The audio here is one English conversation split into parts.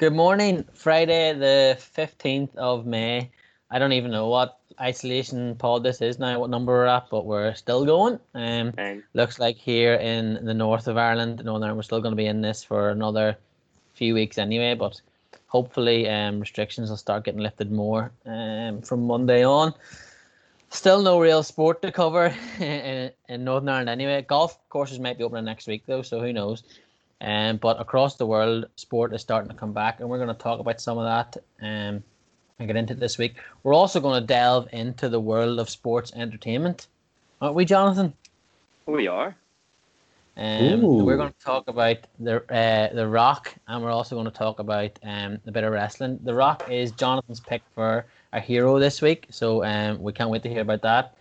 Good morning, Friday the 15th of May. I don't even know what isolation pod this is now, what number we're at, but we're still going. Um, looks like here in the north of Ireland, Northern Ireland, we're still going to be in this for another few weeks anyway, but hopefully um, restrictions will start getting lifted more um, from Monday on. Still no real sport to cover in, in Northern Ireland anyway. Golf courses might be opening next week though, so who knows. Um, but across the world, sport is starting to come back, and we're going to talk about some of that um, and get into it this week. We're also going to delve into the world of sports entertainment, aren't we, Jonathan? we are. Um, Ooh. we're going to talk about the uh, the Rock, and we're also going to talk about um, a bit of wrestling. The Rock is Jonathan's pick for a hero this week, so um, we can't wait to hear about that.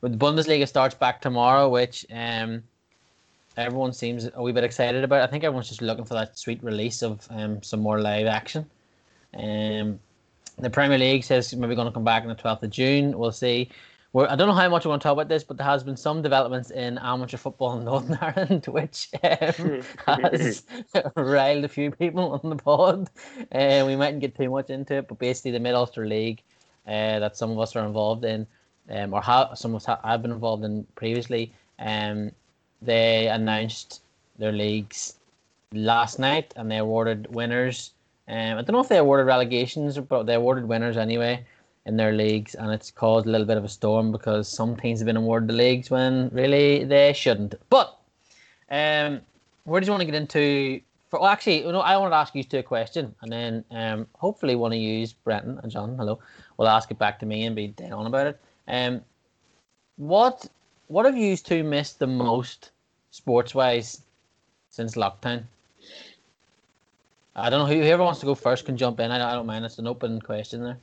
But the Bundesliga starts back tomorrow, which um, everyone seems a wee bit excited about. I think everyone's just looking for that sweet release of um, some more live action. Um, the Premier League says maybe going to come back on the 12th of June. We'll see. We're, I don't know how much we want to talk about this, but there has been some developments in amateur football in Northern Ireland, which um, has riled a few people on the pod. And we mightn't get too much into it, but basically the Mid Ulster League uh, that some of us are involved in, um, or have some of us ha- have been involved in previously, um, they announced their leagues last night, and they awarded winners. Um, I don't know if they awarded relegations, but they awarded winners anyway in their leagues, and it's caused a little bit of a storm because some teams have been awarded the leagues when really they shouldn't. But um, where do you want to get into? For, well, actually, know, I wanted to ask you two a question, and then um, hopefully one of you, Brenton and John, hello, will ask it back to me and be dead on about it. Um, what what have you two missed the most sports wise since lockdown? I don't know who whoever wants to go first can jump in. I, I don't mind. It's an open question there.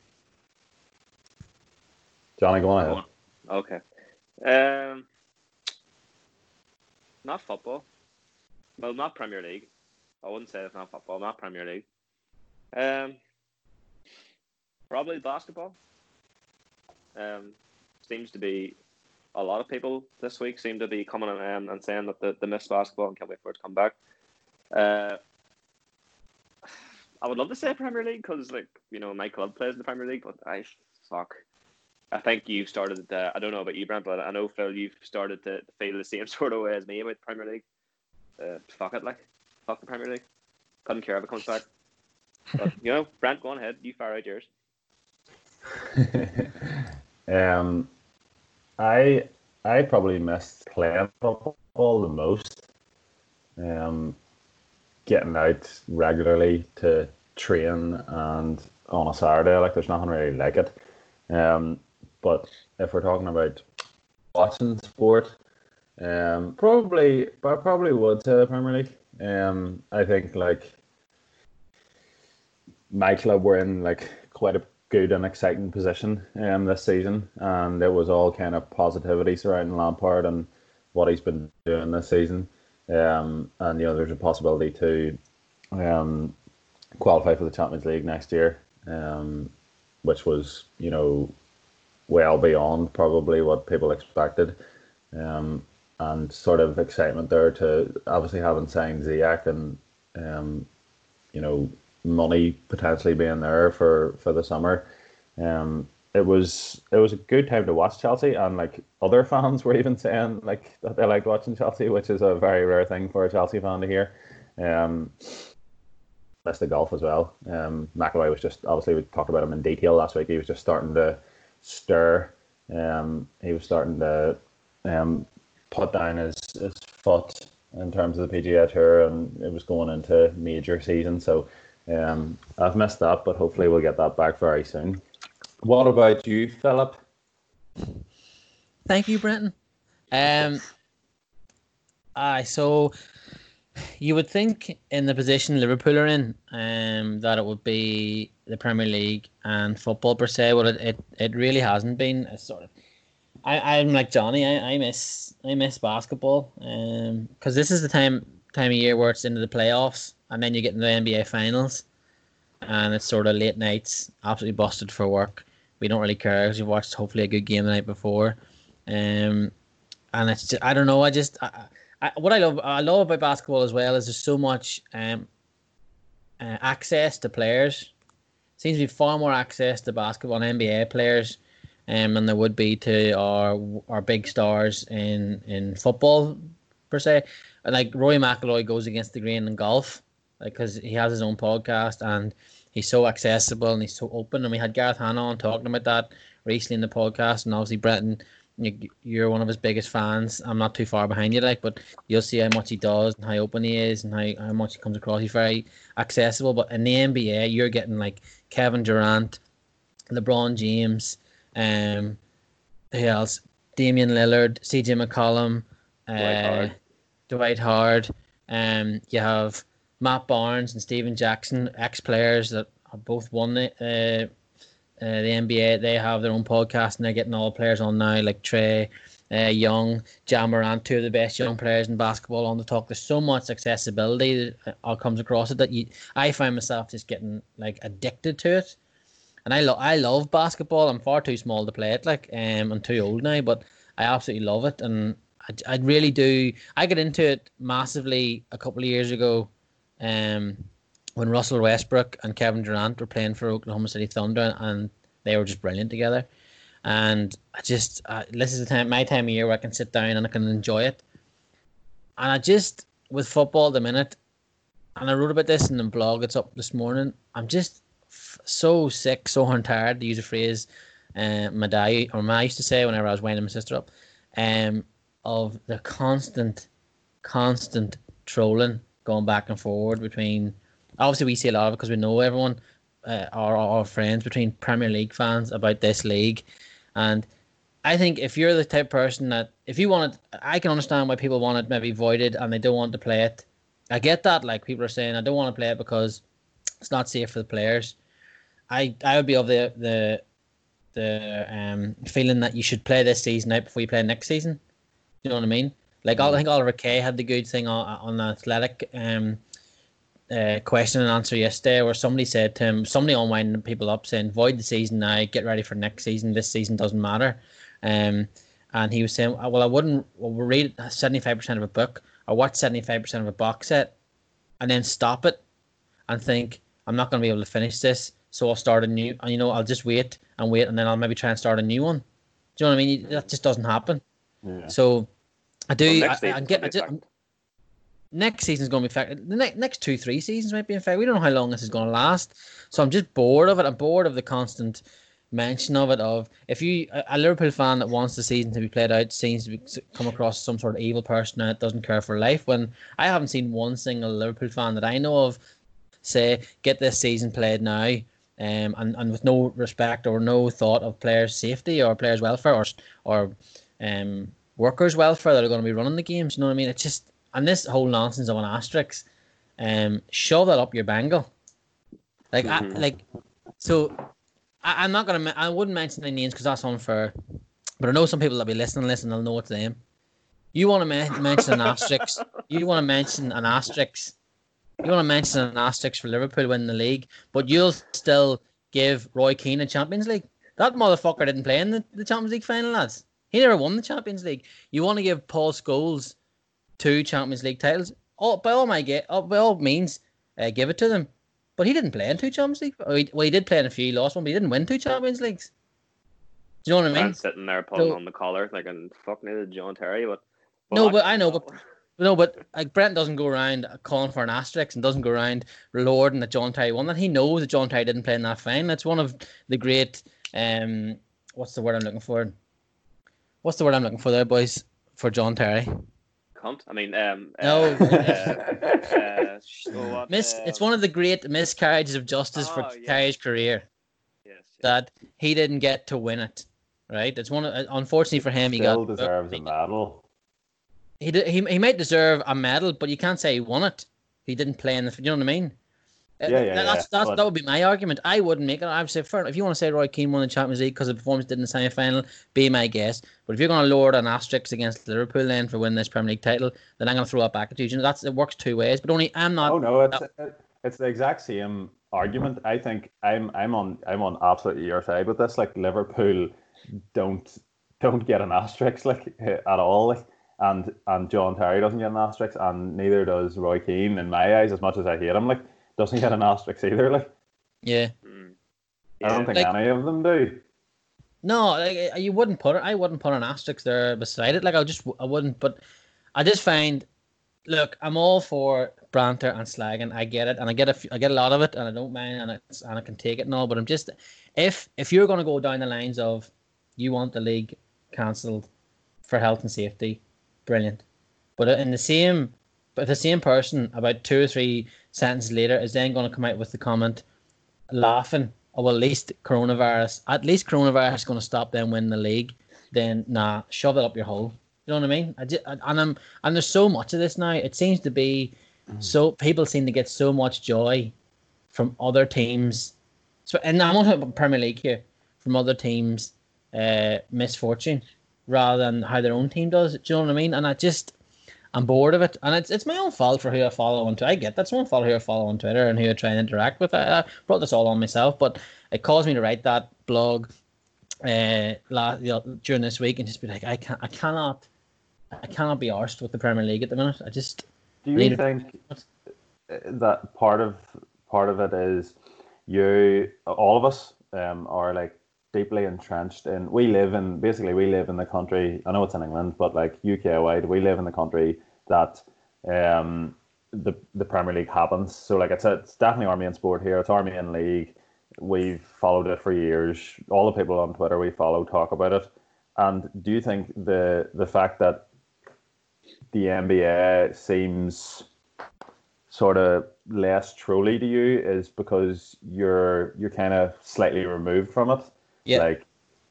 Johnny, go on ahead. Okay. Um, not football. Well, not Premier League. I wouldn't say it's not football. Not Premier League. Um, probably basketball. Um, seems to be a lot of people this week seem to be coming and, um, and saying that the, they miss basketball and can't wait for it to come back. Uh, I would love to say Premier League because, like, you know, my club plays in the Premier League, but I fuck. I think you've started. Uh, I don't know about you, Brent, but I know Phil, you've started to feel the same sort of way as me about the Premier League. Uh, fuck it, like, fuck the Premier League. Couldn't care if it comes back. But you know, Brent, go on ahead. You fire out yours. um, I I probably missed playing football the most. Um, getting out regularly to train and on a Saturday, like there's nothing really like it. Um, but if we're talking about watching sport, um, probably, but I probably would say the Premier League. Um, I think like my club were in like quite a good and exciting position um this season, and it was all kind of positivity surrounding Lampard and what he's been doing this season. Um, and you know, there's a possibility to um qualify for the Champions League next year, um, which was you know well beyond probably what people expected. Um, and sort of excitement there to obviously having signed Ziyech and um, you know money potentially being there for for the summer. Um, it was it was a good time to watch Chelsea, and like other fans were even saying like that they liked watching Chelsea, which is a very rare thing for a Chelsea fan to hear. Um, that's the golf as well. Um, McIlroy was just obviously we talked about him in detail last week. He was just starting to stir. Um, he was starting to um, put down his, his foot in terms of the PGA Tour, and it was going into major season. So um, I've missed that, but hopefully we'll get that back very soon. What about you, Philip? Thank you, Brenton. Um, aye, so you would think in the position Liverpool are in, um, that it would be the Premier League and football per se. Well, it, it, it really hasn't been. It's sort of, I I'm like Johnny. I, I miss I miss basketball. Um, because this is the time time of year where it's into the playoffs, and then you get into the NBA finals, and it's sort of late nights, absolutely busted for work. We don't really care because you've watched hopefully a good game the night before. Um, and it's just, I don't know. I just I, I, what I love I love about basketball as well is there's so much um uh, access to players. Seems to be far more access to basketball and NBA players um, than there would be to our our big stars in in football per se. Like Rory McIlroy goes against the grain in golf, like because he has his own podcast and he's so accessible and he's so open. And we had Gareth Hanna on talking about that recently in the podcast, and obviously Brenton you're one of his biggest fans. I'm not too far behind you, like, but you'll see how much he does and how open he is and how, how much he comes across. He's very accessible. But in the NBA, you're getting like Kevin Durant, LeBron James, um, who else? Damian Lillard, CJ McCollum, uh, Dwight Howard. Dwight Howard. Um, you have Matt Barnes and Stephen Jackson, ex players that have both won the uh, uh, the NBA they have their own podcast and they're getting all players on now like Trey uh, Young, Ja Morant, two of the best young players in basketball on the talk. There's so much accessibility that all comes across it that you I find myself just getting like addicted to it. And I love I love basketball. I'm far too small to play it like um I'm too old now, but I absolutely love it and I, I really do. I got into it massively a couple of years ago. Um, when Russell Westbrook and Kevin Durant were playing for Oklahoma City Thunder, and they were just brilliant together. And I just uh, this is the time, my time of year where I can sit down and I can enjoy it. And I just with football at the minute, and I wrote about this in the blog. It's up this morning. I'm just f- so sick, so tired to use a phrase. Uh, my dad or my used to say whenever I was winding my sister up, um, of the constant, constant trolling going back and forward between obviously we see a lot of it because we know everyone, uh, our our friends between Premier League fans about this league, and I think if you're the type of person that if you want it, I can understand why people want it maybe voided and they don't want to play it. I get that. Like people are saying, I don't want to play it because it's not safe for the players. I I would be of the the the um feeling that you should play this season out before you play next season. You know what I mean? Like I think Oliver Kay had the good thing on on the athletic um uh, question and answer yesterday where somebody said to him, somebody on winding people up saying, void the season now, get ready for next season. This season doesn't matter. Um, and he was saying, well, I wouldn't well, read 75% of a book or watch 75% of a box set and then stop it and think, I'm not going to be able to finish this. So I'll start a new, and you know, I'll just wait and wait and then I'll maybe try and start a new one. Do you know what I mean? That just doesn't happen. Yeah. So I do, well, I, I, get, I just, next season's going to be affected. The next next two three seasons might be affected. We don't know how long this is going to last. So I'm just bored of it. I'm bored of the constant mention of it. Of if you a, Liverpool fan that wants the season to be played out seems to be, come across some sort of evil person that doesn't care for life. When I haven't seen one single Liverpool fan that I know of say get this season played now. Um, and, and with no respect or no thought of players' safety or players' welfare or or um, workers' welfare that are going to be running the games. You know what I mean? It's just and this whole nonsense of an asterisk, um, shove that up your bangle. Like, mm-hmm. I, like, so I, am not gonna. I wouldn't mention any names because that's unfair. But I know some people that will be listening, listen, they'll know it's them. You want to me- mention an asterisk? You want to mention an asterisk? You want to mention an asterisk for Liverpool winning the league, but you'll still give Roy Keane a Champions League. That motherfucker didn't play in the, the Champions League final, lads. He never won the Champions League. You want to give Paul Scholes two Champions League titles. Oh, by all my get, oh, by all means, uh, give it to them. But he didn't play in two Champions League. Well, he did play in a few. He lost one, but he didn't win two Champions Leagues. Do you know what I mean? sitting there pulling so, on the collar, like, and fuck me, John Terry. But, but no, but I know, but no, but like Brent doesn't go around calling for an asterisk and doesn't go around lording that John Terry won that. He knows that John Terry didn't play in that final. That's one of the great um, what's the word I'm looking for? What's the word I'm looking for there, boys? For John Terry cunt. I mean, um, no. Uh, uh, uh, Miss, it's one of the great miscarriages of justice oh, for Terry's career. Yes, yes, That he didn't get to win it. Right. It's one. Of, unfortunately for him, he Still got deserves a medal. He, he he might deserve a medal, but you can't say he won it. He didn't play in the. You know what I mean? Uh, yeah, yeah, that's, yeah. That's, that would be my argument. I wouldn't make it. I would say, fair enough. If you want to say Roy Keane won the Champions League because the performance did in the semi final, be my guess. But if you're going to lower an asterisk against Liverpool then for winning this Premier League title, then I'm going to throw it back at you. you know, that's it works two ways. But only I'm not. Oh no, it's uh, it's the exact same argument. I think I'm I'm on I'm on absolutely your side with this. Like Liverpool don't don't get an asterisk like at all. Like, and and John Terry doesn't get an asterisk, and neither does Roy Keane in my eyes. As much as I hate him, like doesn't get an asterisk either. Like Yeah. Mm. I don't think Like- any of them do. No, like uh, you wouldn't put it. I wouldn't put an asterisk there beside it. Like I just, I wouldn't. But I just find, look, I'm all for banter and slagging. I get it, and I get a, f- I get a lot of it, and I don't mind, and it's, and I can take it and all. But I'm just, if if you're going to go down the lines of, you want the league cancelled for health and safety, brilliant. But in the same, but the same person about two or three sentences later is then going to come out with the comment, laughing oh, well, at least coronavirus, at least coronavirus is going to stop them winning the league. Then nah, shove it up your hole. You know what I mean? I just, and I'm and there's so much of this now. It seems to be so people seem to get so much joy from other teams. So and I'm not talking about Premier League here from other teams' uh, misfortune rather than how their own team does. Do you know what I mean? And I just I'm bored of it, and it's it's my own fault for who I follow on Twitter. I get that's my own fault who I follow on Twitter and who I try and interact with. I, I brought this all on myself, but it caused me to write that blog uh last, you know, during this week and just be like, I can't, I cannot, I cannot be arsed with the Premier League at the minute. I just Do you think that part of part of it is you, all of us, um, are like deeply entrenched in. We live in basically we live in the country. I know it's in England, but like UK wide, we live in the country that um the the Premier League happens. So like it's a, it's definitely our main sport here. It's our main league. We've followed it for years. All the people on Twitter we follow talk about it. And do you think the the fact that the NBA seems sort of less truly to you is because you're you're kind of slightly removed from it. Yeah. Like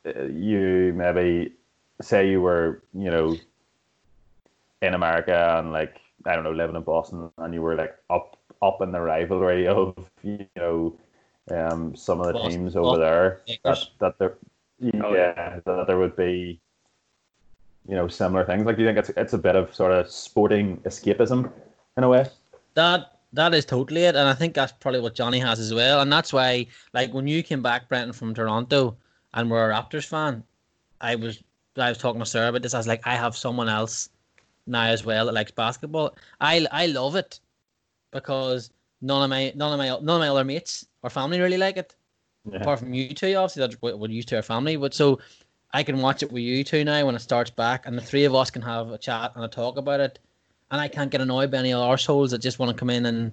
uh, you maybe say you were, you know, in America and like I don't know, living in Boston, and you were like up up in the rivalry of you know um, some of the Boston- teams over Boston there. That Lakers. that there, Oh, yeah, that there would be you know similar things. Like, do you think it's it's a bit of sort of sporting escapism in a way? that that is totally it, and I think that's probably what Johnny has as well, and that's why, like when you came back, Brenton, from Toronto, and were a Raptors fan, I was I was talking to Sarah about this. I was like, I have someone else now as well that likes basketball. I I love it because none of my none of my none of my other mates or family really like it. Yeah. Apart from you two, obviously that's what we're used to our family. But so I can watch it with you two now when it starts back, and the three of us can have a chat and a talk about it. And I can't get annoyed by any of our souls that just want to come in and,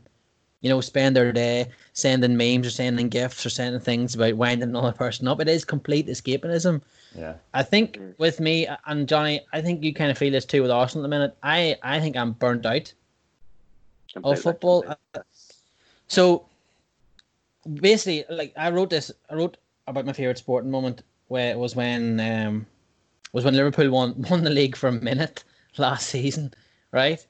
you know, spend their day sending memes or sending gifts or sending things about winding another person up. It is complete escapism. Yeah, I think Mm. with me and Johnny, I think you kind of feel this too with Arsenal at the minute. I, I think I'm burnt out of football. completely. So basically, like I wrote this, I wrote about my favorite sporting moment where it was when um was when Liverpool won won the league for a minute last season, right?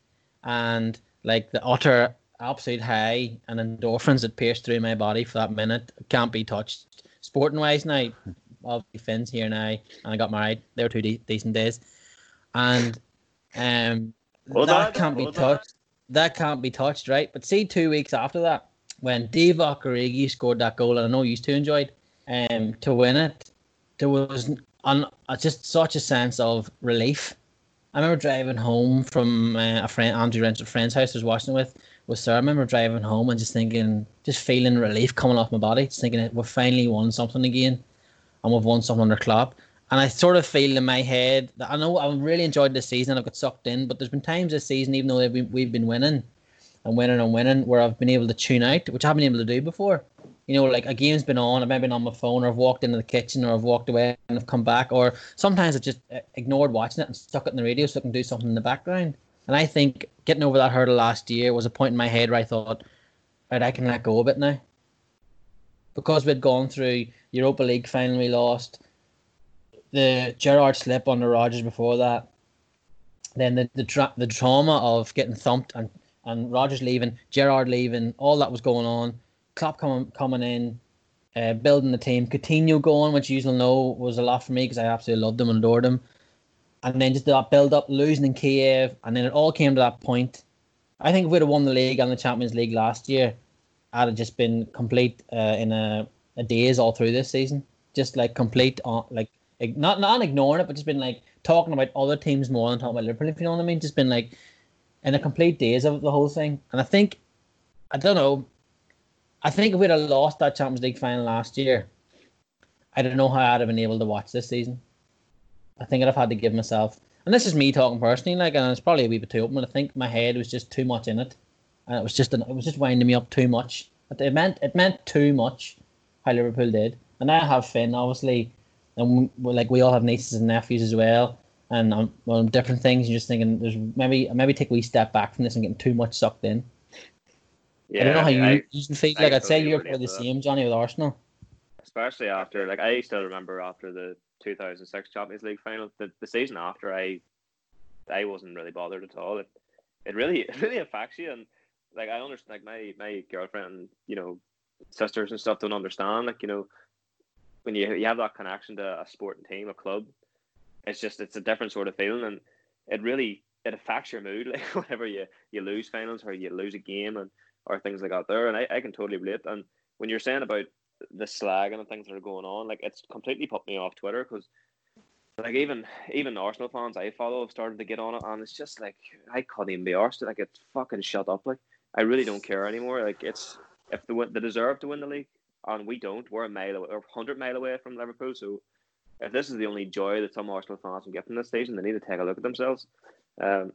And like the utter absolute high and endorphins that pierced through my body for that minute can't be touched. Sporting wise now, obviously Finn's here now, and I got married. They were two de- decent days, and um Well that done, can't be well done. touched. That can't be touched, right? But see, two weeks after that, when Divock Origi scored that goal, and I know you two enjoyed, um, to win it, there was on just such a sense of relief. I remember driving home from uh, a friend, Andrew a friend's house I was watching it with, with Sarah. I remember driving home and just thinking, just feeling relief coming off my body, just thinking we've finally won something again, and we've won something under Klopp. And I sort of feel in my head that I know I've really enjoyed this season. I've got sucked in, but there's been times this season, even though we've been winning and winning and winning, where I've been able to tune out, which I haven't been able to do before. You know, like a game's been on, I've maybe been on my phone, or I've walked into the kitchen, or I've walked away and I've come back, or sometimes I've just uh, ignored watching it and stuck it in the radio so I can do something in the background. And I think getting over that hurdle last year was a point in my head where I thought, right, I can let go of it now. Because we'd gone through Europa League final, we lost the Gerrard slip under Rodgers before that. Then the the, tra- the trauma of getting thumped and, and Rodgers leaving, Gerrard leaving, all that was going on. Klopp coming coming in, uh, building the team. Coutinho going, which you know was a lot for me because I absolutely loved him and adored him. And then just that build up, losing in Kiev, and then it all came to that point. I think if we'd have won the league and the Champions League last year, I'd have just been complete uh, in a, a daze all through this season. Just like complete, uh, like not not ignoring it, but just been like talking about other teams more than talking about Liverpool. If you know what I mean, just been like in a complete daze of the whole thing. And I think, I don't know, I think if we'd have lost that Champions League final last year, I don't know how I'd have been able to watch this season. I think I'd have had to give myself, and this is me talking personally, like, and it's probably a wee bit too open. I think my head was just too much in it, and it was just an, it was just winding me up too much. It meant it meant too much how Liverpool did, and I have Finn obviously, and we, like we all have nieces and nephews as well, and um, well, different things. You're just thinking there's maybe maybe take a wee step back from this and getting too much sucked in. Yeah, I don't know how you, I, you feel. Like I would say you're for the uh, same, Johnny, with Arsenal. Especially after, like, I still remember after the 2006 Champions League final, the, the season after, I I wasn't really bothered at all. It it really it really affects you, and like I understand, like my my girlfriend, you know, sisters and stuff don't understand. Like you know, when you you have that connection to a sporting team, a club, it's just it's a different sort of feeling, and it really it affects your mood. Like whenever you you lose finals or you lose a game and or things like that there, and I, I can totally relate. And when you're saying about the slag and the things that are going on, like it's completely put me off Twitter because like even even Arsenal fans I follow have started to get on it, and it's just like I couldn't even be arsed. Like it's fucking shut up. Like I really don't care anymore. Like it's if they they deserve to win the league, and we don't, we're a mile away, or hundred mile away from Liverpool. So if this is the only joy that some Arsenal fans can get from this station, they need to take a look at themselves. Um,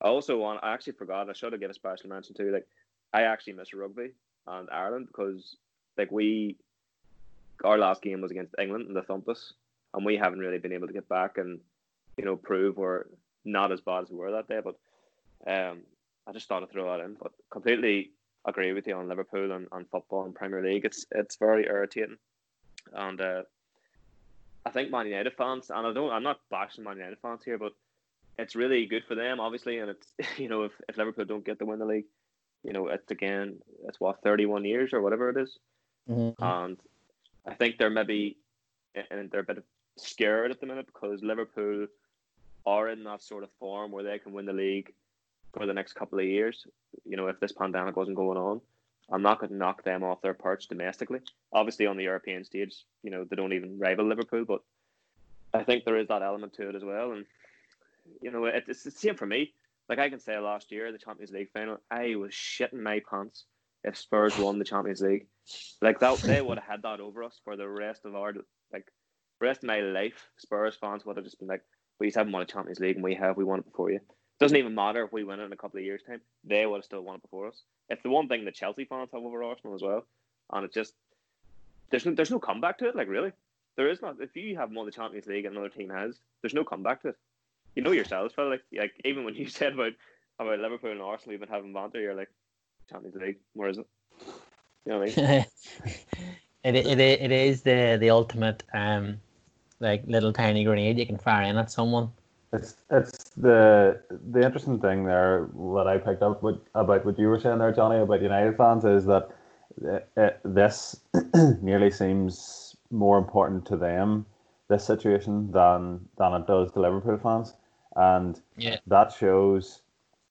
I also want. I actually forgot. I should have given a special mention too. Like I actually miss rugby and Ireland because like we, our last game was against England and they thumped us, and we haven't really been able to get back and you know prove we're not as bad as we were that day. But um, I just thought to throw that in. But completely agree with you on Liverpool and, and football and Premier League. It's it's very irritating, and uh, I think Man United fans, and I don't, I'm not bashing Man United fans here, but it's really good for them, obviously, and it's you know if, if Liverpool don't get to win the league, you know it's again it's what 31 years or whatever it is. Mm-hmm. and I think they're maybe and they're a bit scared at the minute because Liverpool are in that sort of form where they can win the league for the next couple of years. You know, if this pandemic wasn't going on, I'm not going to knock them off their perch domestically. Obviously, on the European stage, you know, they don't even rival Liverpool, but I think there is that element to it as well. And, you know, it, it's the same for me. Like I can say last year, the Champions League final, I was shitting my pants if Spurs won the Champions League. Like that, they would have had that over us for the rest of our, like, rest of my life. Spurs fans would have just been like, we just haven't won a Champions League and we have, we won it before you. Doesn't even matter if we win it in a couple of years' time. They would have still won it before us. It's the one thing that Chelsea fans have over Arsenal as well, and it's just there's no there's no comeback to it. Like really, there is not. If you have won the Champions League and another team has, there's no comeback to it. You know yourselves, fella. Like, like even when you said about about Liverpool and Arsenal even having banter, you're like Champions League. Where is it? You know what I mean? it, it it is the the ultimate um like little tiny grenade you can fire in at someone it's it's the the interesting thing there what I picked up with, about what you were saying there, Johnny, about United fans is that it, it, this nearly seems more important to them this situation than than it does to Liverpool fans, and yeah. that shows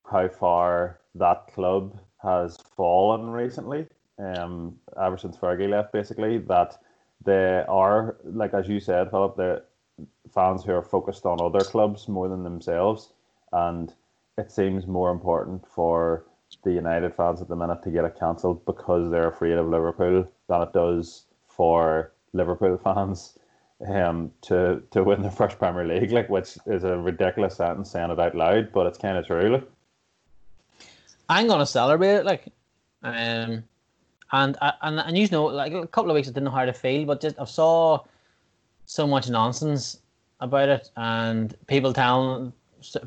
how far that club has fallen recently. Um, ever since Fergie left, basically that they are like as you said, Philip, they fans who are focused on other clubs more than themselves, and it seems more important for the United fans at the minute to get it cancelled because they're afraid of Liverpool than it does for Liverpool fans um, to to win the first Premier League, like which is a ridiculous sentence saying it out loud, but it's kind of true. Like. I'm gonna celebrate it, like, um, and and and you know, like a couple of weeks I didn't know how to feel, but just I saw so much nonsense about it, and people telling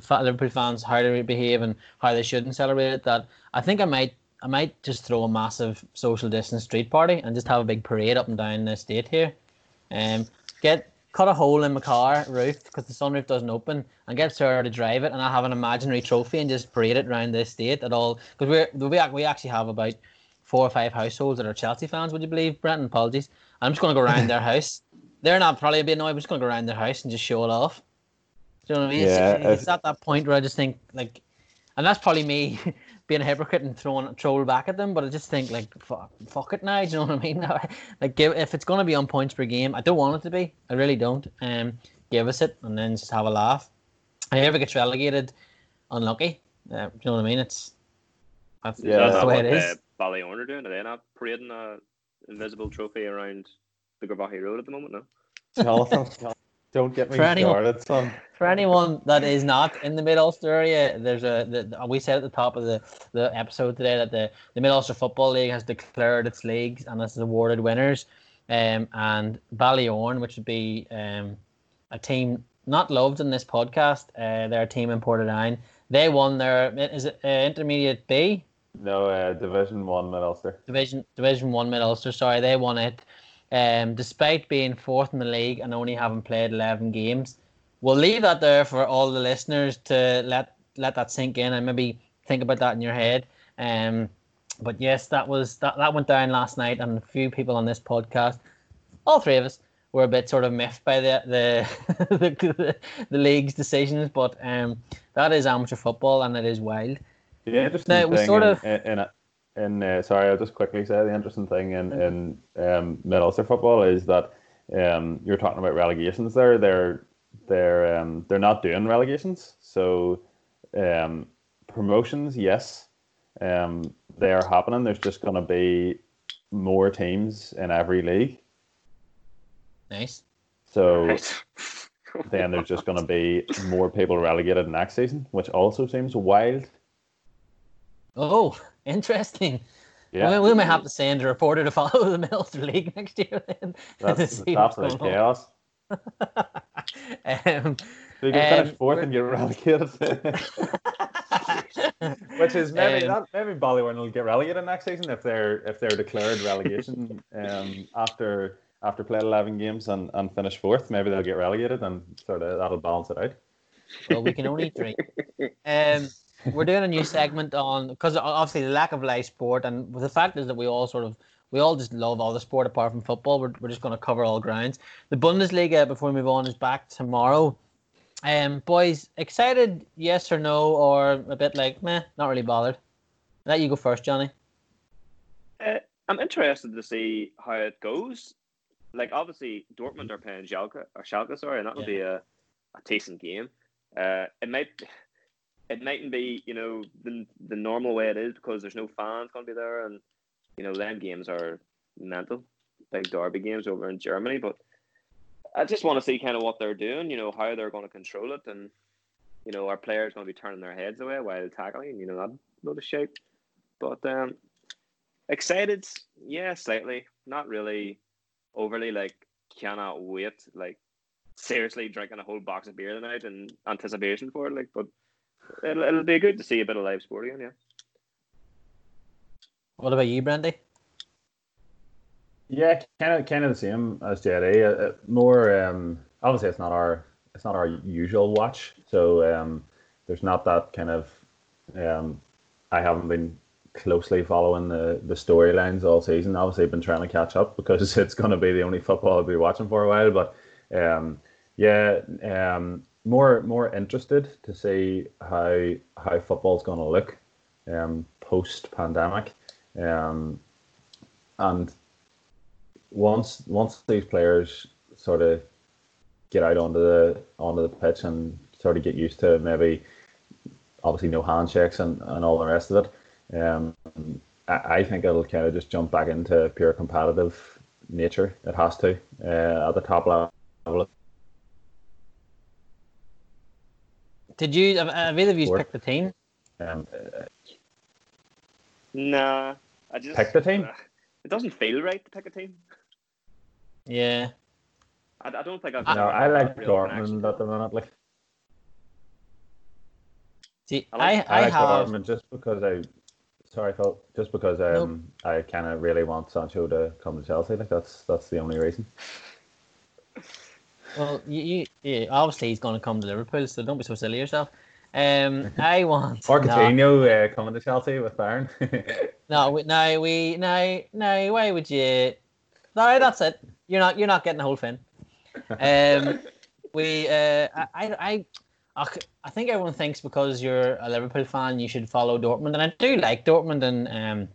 Liverpool fans how to behave and how they shouldn't celebrate it. That I think I might I might just throw a massive social distance street party and just have a big parade up and down the state here. Um, get cut a hole in my car roof because the sunroof doesn't open and get Sarah to drive it and I have an imaginary trophy and just parade it around the estate at all because we're we, we actually have about four or five households that are Chelsea fans. Would you believe, Brenton? Apologies. I'm just going to go around their house they're not probably a bit annoyed. We're just gonna go around their house and just show it off. Do you know what I mean? Yeah, it's, it's at that point where I just think like, and that's probably me being a hypocrite and throwing a troll back at them. But I just think like, fuck, fuck it now. Do you know what I mean? like, give if it's gonna be on points per game, I don't want it to be. I really don't. Um, give us it and then just have a laugh. If ever gets relegated, unlucky. Uh, do you know what I mean? It's that's, yeah, that's the way it is. Uh, Ballyoran are doing? Are they not parading a invisible trophy around the Garvaghy Road at the moment? No. Jonathan, don't get me For anyone- started, son. For anyone that is not in the Mid Ulster area, there's a the, we said at the top of the, the episode today that the, the Mid Ulster Football League has declared its leagues and has awarded winners. Um, and Ballyoran, which would be um, a team not loved in this podcast, uh, they're a team in Portadown. They won their is it uh, Intermediate B No, uh, Division One Mid Ulster. Division Division One Mid Ulster. Sorry, they won it. Um, despite being fourth in the league and only having played eleven games, we'll leave that there for all the listeners to let let that sink in and maybe think about that in your head. Um, but yes, that was that that went down last night, and a few people on this podcast, all three of us, were a bit sort of miffed by the the the, the, league's decisions. But um, that is amateur football, and it is wild. The interesting Now, thing sort in, of- in, in, in uh, sorry, I'll just quickly say the interesting thing in in um, Mid Ulster football is that um, you're talking about relegations there. They're they're um, they're not doing relegations. So um, promotions, yes, um, they are happening. There's just going to be more teams in every league. Nice. So Right. then there's just going to be more people relegated next season, which also seems wild. Oh, interesting. Yeah, We, we may have to send a reporter to follow the Mid Ulster League next year then. that's, what's absolute chaos. um, So you can Um, finish fourth and get relegated. Which is maybe Um, that maybe Ballyoran will get relegated next season if they're if they're declared relegation um, after after playing eleven games and, and finish fourth. Maybe they'll get relegated and sort of that'll balance it out. well, we can only dream. Um, we're doing a new segment on because obviously the lack of live sport, and the fact is that we all sort of we all just love all the sport apart from football. We're, we're just going to cover all grounds. The Bundesliga, before we move on, is back tomorrow. Um, boys, excited? Yes or no, or a bit like meh, not really bothered. Let you go first, Johnny. Uh, I'm interested to see how it goes. Like obviously Dortmund are playing Schalke or Schalke, sorry, and that will Yeah. be a, a decent game. Uh, it might it mightn't be you know the the normal way it is because there's no fans going to be there, and you know them games are mental, big derby games over in Germany. But I just want to see kind of what they're doing, you know, how they're going to control it, and you know, our players going to be turning their heads away while tackling, you know, that load of shape. But um, excited, yeah, slightly, not really overly like cannot wait, like seriously drinking a whole box of beer tonight in anticipation for it, like. But it'll, it'll be good to see a bit of live sport again, yeah. What about you, Brandy? Yeah, kind of kind of the same as JD. Uh, uh, more um, obviously it's not our it's not our usual watch, so um, there's not that kind of um, I haven't been closely following the, the storylines all season. Obviously, I've been trying to catch up because it's going to be the only football I'll be watching for a while. But um, yeah, um, more more interested to see how how football's going to look um, post pandemic, um, and once once these players sort of get out onto the onto the pitch and sort of get used to maybe obviously no handshakes and, and all the rest of it, um, I, I think it'll kind of just jump back into pure competitive nature. It has to uh, at the top level. Did you have, have either of you Four. picked the team? Um, uh, Nah, I just Pick the team? uh, it doesn't feel right to pick a team. Yeah. I, I don't think I've. no, I like real connection Dortmund to at the minute. Like See, I I, like- I, I like have. Dortmund just because I. Sorry, Phil. Just because um, I kind of really want Sancho to come to Chelsea. Like that's that's the only reason. Well, you, you yeah, obviously he's going to come to Liverpool, so don't be so silly yourself. Um, I want Or no, Coutinho uh, coming to Chelsea with Bayern. no, we, no, we, no, no. Why would you? No, that's it. You're not, you're not getting the whole thing. Um, we, uh, I, I, I, I I think everyone thinks because you're a Liverpool fan, you should follow Dortmund, and I do like Dortmund, and um,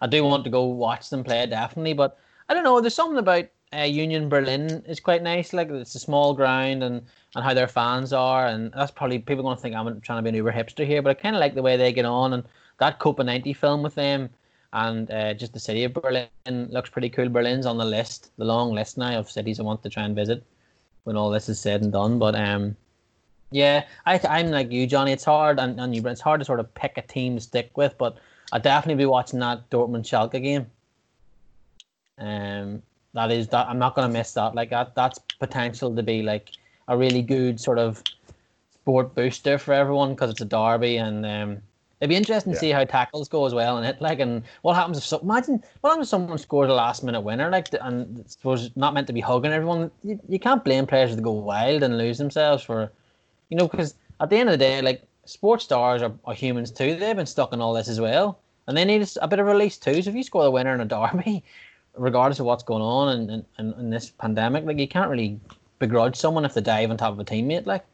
I do want to go watch them play definitely. But I don't know. There's something about uh, Union Berlin is quite nice. Like it's a small ground and and how their fans are, and that's probably people going to think I'm trying to be an uber hipster here, but I kind of like the way they get on and that Copa 90 film with them. and uh, just the city of Berlin looks pretty cool. Berlin's on the list, the long list now of cities I want to try and visit when all this is said and done. But um, yeah, I, I'm like you, Johnny. It's hard, and, and you, it's hard to sort of pick a team to stick with. But I'll definitely be watching that Dortmund Schalke game. Um, that is that I'm not gonna miss that. Like that, that's potential to be like a really good sort of sport booster for everyone because it's a derby and um, it'd be interesting yeah. to see how tackles go as well and it like and what happens if so imagine what happens if someone scores a last minute winner like and suppose not meant to be hugging everyone you, you can't blame players to go wild and lose themselves for you know because at the end of the day like sports stars are, are humans too they've been stuck in all this as well and they need a bit of release too so if you score the winner in a derby regardless of what's going on in, in, in this pandemic like you can't really begrudge someone if they dive on top of a teammate like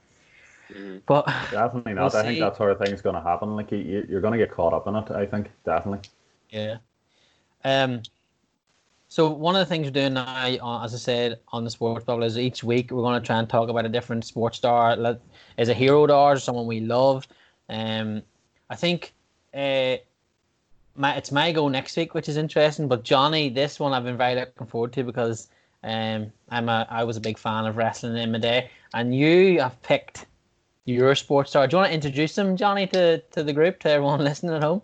Mm-hmm. But definitely not. We'll I think that sort of thing's going to happen. Like you, you're going to get caught up in it. I think definitely. Yeah. Um. So one of the things we're doing now, uh, as I said on the Sports Babble, is each week we're going to try and talk about a different sports star. Is a hero to ours, someone we love. Um, I think uh, my, it's my go next week, which is interesting. But Johnny, this one I've been very looking forward to because um, I'm a I was a big fan of wrestling in my day, and you have picked your sports star. Do you want to introduce him, Johnny, to, to the group, to everyone listening at home?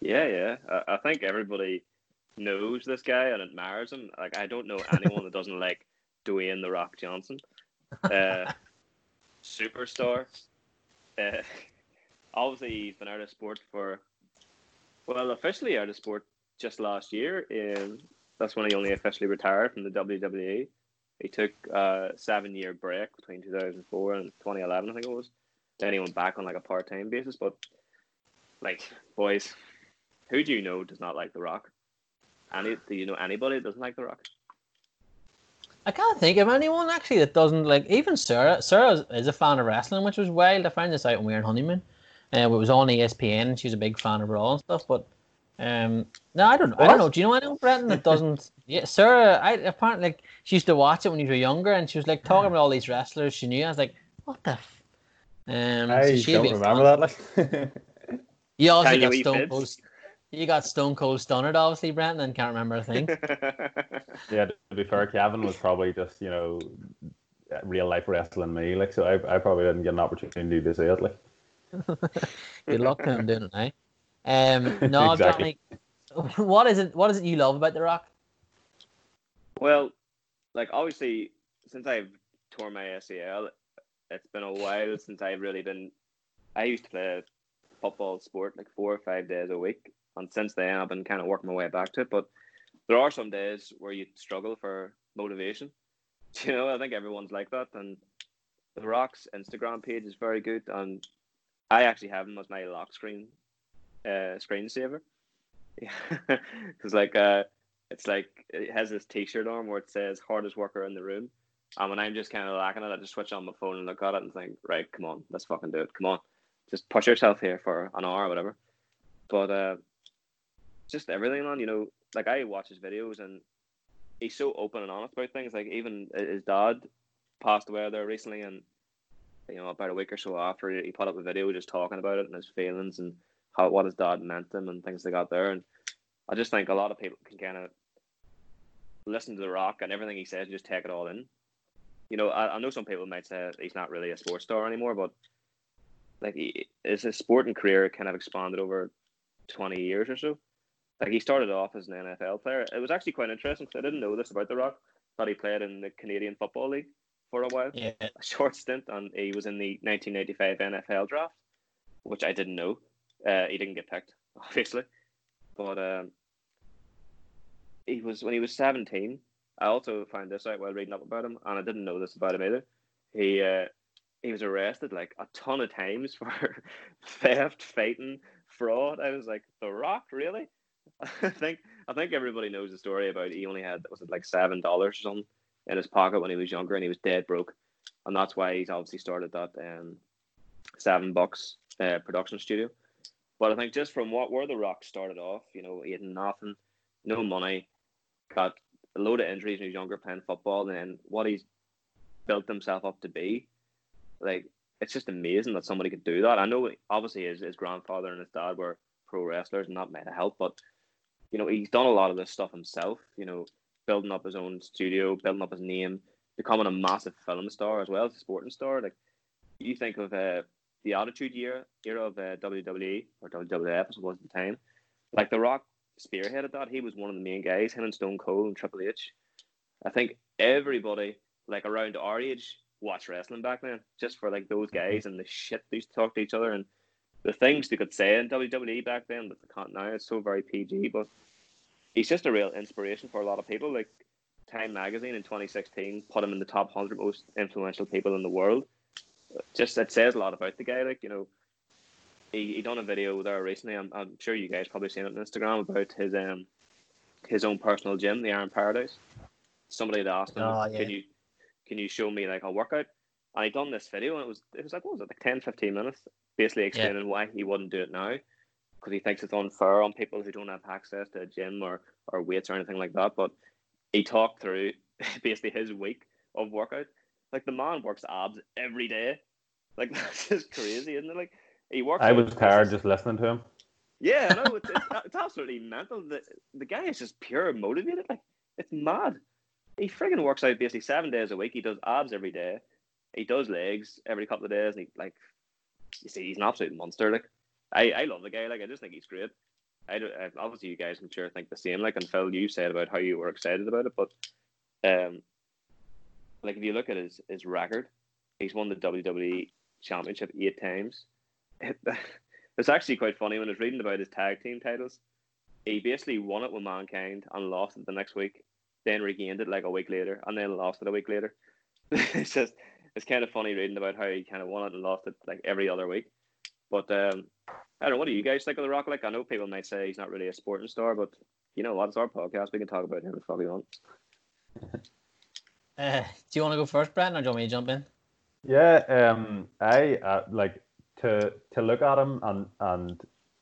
Yeah, yeah. I, I think everybody knows this guy and admires him. Like I don't know anyone that doesn't like Dwayne the Rock Johnson. Uh, superstar. Uh, obviously, he's been out of sport for well, officially out of sport just last year. Um, that's when he only officially retired from the WWE. He took a seven year break between 2004 and 2011, I think it was. Then he went back on like a part time basis. But, like, boys, who do you know does not like The Rock? Any, do you know anybody that doesn't like The Rock? I can't think of anyone actually that doesn't like. Even Sarah. Sarah is a fan of wrestling, which was wild. I found this out when we were on honeymoon. Uh, it was on ESPN. She was a big fan of Raw and stuff. But um, no, I don't. What? I don't know. Do you know anyone, Brenton, that doesn't? yeah, Sarah. I apparently like she used to watch it when you were younger, and she was like talking about all these wrestlers she knew. I was like, what the? F-? Um, I so don't remember that. Like, you also got Stone Cold. You got Stone Cold Stunner, obviously, Brenton, and can't remember a thing. yeah, to be fair, Kevin was probably just you know real life wrestling me. Like, so I, I probably didn't get an opportunity to see it. Like, good luck to him doing it now. Um, no, exactly. Johnny, what is it? What is it you love about The Rock? Well, like obviously, since I've torn my ACL, it's been a while since I've really been. I used to play football sport like four or five days a week, and since then I've been kind of working my way back to it. But there are some days where you struggle for motivation. You know, I think everyone's like that, and the Rock's Instagram page is very good, and I actually have him as my lock screen uh, screensaver. Because like uh, it's like it has this T-shirt on where it says "hardest worker in the room," and when I'm just kind of lacking it, I just switch on my phone and look at it and think, right, come on, let's fucking do it. Come on, just push yourself here for an hour or whatever. But uh, just everything on, you know, like I watch his videos and he's so open and honest about things. Like even his dad passed away there recently, and you know, about a week or so after, he put up a video just talking about it and his feelings and how what his dad meant to him and things they got there. And I just think a lot of people can kind of listen to The Rock and everything he says, and just take it all in. You know, I, I know some people might say he's not really a sports star anymore, but like he, his, his sporting career kind of expanded over twenty years or so. Like he started off as an NFL player. It was actually quite interesting because I didn't know this about The Rock. Thought he played in the Canadian Football League for a while, yeah. a short stint, and he was in the 1995 NFL draft, which I didn't know. Uh, he didn't get picked, obviously, but um, he was when he was seventeen. I also found this out while reading up about him, and I didn't know this about him either. He uh, he was arrested like a ton of times for theft, fighting, fraud. I was like, The Rock, really? I think I think everybody knows the story about he only had was it like seven dollars or something in his pocket when he was younger, and he was dead broke, and that's why he's obviously started that um, seven bucks uh, production studio. But I think just from what where the Rock started off, you know, he had nothing, no money, got a load of injuries when he was younger playing football, and then what he's built himself up to be, like it's just amazing that somebody could do that. I know obviously his, his grandfather and his dad were pro wrestlers and that might have helped, but you know, he's done a lot of this stuff himself. You know, building up his own studio, building up his name, becoming a massive film star as well as a sporting star. Like you think of uh, the Attitude Year era of uh, WWE or WWF as it was at the time. Like The Rock spearheaded that. He was one of the main guys. Him and Stone Cold and Triple H. I think everybody like around our age watched wrestling back then, just for like those mm-hmm. guys and the shit they used to talk to each other and the things they could say in WWE back then that they can't now. It's so very PG, but he's just a real inspiration for a lot of people. Like Time Magazine in 2016 put him in the top 100 most influential people in the world. Just it says a lot about the guy. Like you know, he, he done a video there recently. I'm, I'm sure you guys probably seen it on Instagram about his um his own personal gym, the Iron Paradise. Somebody had asked him, oh, yeah. "Can you can you show me like a workout?" And he done this video, and it was it was like what was it like 10, 15 minutes, basically explaining yeah. why he wouldn't do it now because he thinks it's unfair on people who don't have access to a gym or, or weights or anything like that. But he talked through basically his week of workout. Like the man works abs every day. Like that's just crazy, isn't it? Like he works. I was tired just listening to him. Yeah, no, it's, it's, it's absolutely mental. The the guy is just pure motivated. Like it's mad. He friggin' works out basically seven days a week. He does abs every day. He does legs every couple of days. And he like, you see, he's an absolute monster. Like I, I love the guy. Like I just think he's great. I, do, I obviously you guys I'm sure think the same. Like and Phil, you said about how you were excited about it, but um, like if you look at his his record, he's won the WWE Championship eight times. it's actually quite funny when I was reading about his tag team titles. He basically won it with Mankind and lost it the next week, then regained it like a week later, and then lost it a week later. it's just it's kind of funny reading about how he kind of won it and lost it like every other week. But um, I don't know. What do you guys think of The Rock? Like, I know people might say he's not really a sporting star, but you know what? It's our podcast. We can talk about him if we want. Uh, do you want to go first, Brent, or do you want me to jump in? Yeah, um, I uh, like to to look at him and and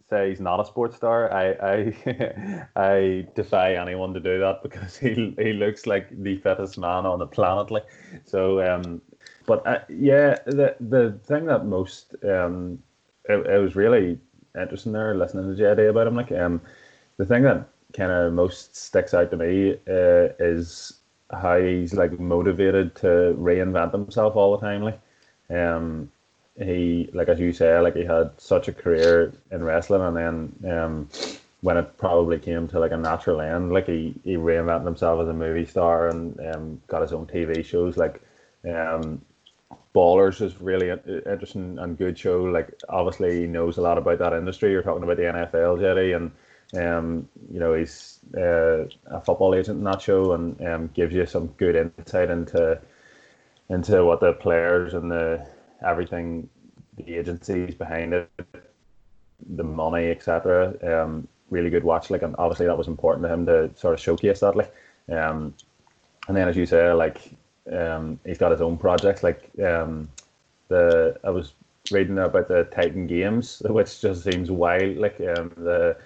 say he's not a sports star. I I I defy anyone to do that because he he looks like the fittest man on the planet. Like so, um, but uh, yeah, the the thing that most um it, it was really interesting there listening to JD about him. Like, um, the thing that kind of most sticks out to me uh, is how he's like motivated to reinvent himself all the time. Like, um, he like as you say, like he had such a career in wrestling, and then um, when it probably came to like a natural end, like he he reinvented himself as a movie star and um, got his own TV shows. Like, um, Ballers is really interesting and good show. Like obviously he knows a lot about that industry. You're talking about the NFL, Jerry, and um, you know he's uh, a football agent in that show, and um, gives you some good insight into into what the players and the everything, the agencies behind it, the money, etc. Um, really good watch. Like, and obviously that was important to him to sort of showcase that. Like, um, and then as you say, like um, he's got his own projects. Like um, the I was reading about the Titan Games, which just seems wild. Like um, the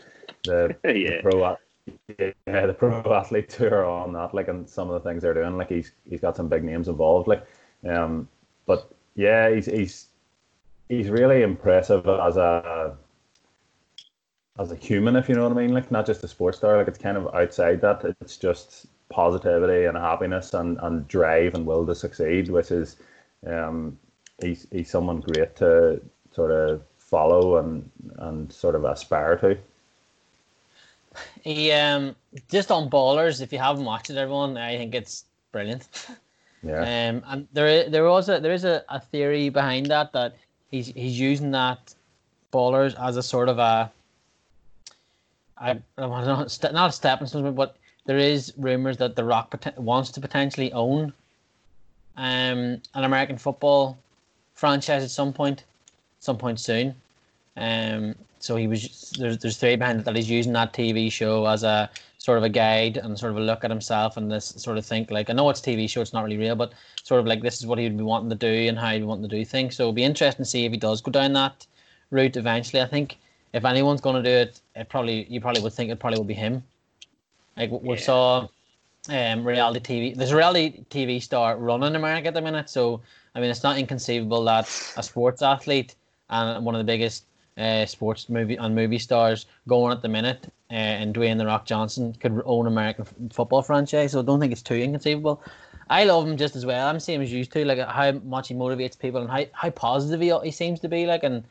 the, yeah. the pro yeah, the pro athlete tour on that. Like and some of the things they're doing. Like he's he's got some big names involved. Like um, but yeah, he's he's he's really impressive as a as a human, if you know what I mean. Like not just a sports star. Like it's kind of outside that. It's just positivity and happiness and, and drive and will to succeed, which is um, he's he's someone great to sort of follow and and sort of aspire to. He um just on ballers. If you haven't watched it, everyone, I think it's brilliant. Yeah. Um, and there there was a there is a, a theory behind that that he's he's using that ballers as a sort of a I, I don't know, not a stepping stone, but there is rumors that The Rock pot- wants to potentially own um, an American football franchise at some point, some point soon. Um, so he was there's there's theory behind it that he's using that TV show as a sort of a guide and sort of a look at himself and this sort of think like I know it's TV show, it's not really real, but sort of like this is what he would be wanting to do and how he'd want to do things. So it'll be interesting to see if he does go down that route eventually. I think if anyone's going to do it, it probably you probably would think it probably will be him. Like we yeah. saw um, reality TV. There's a reality TV star running in America at the minute. So I mean, it's not inconceivable that a sports athlete and one of the biggest uh, sports movie and movie stars going at the minute, uh, and Dwayne the Rock Johnson could own American f- football franchise. So I don't think it's too inconceivable. I love him just as well. I'm same as you too. Like how much he motivates people and how, how positive he, he seems to be. Like and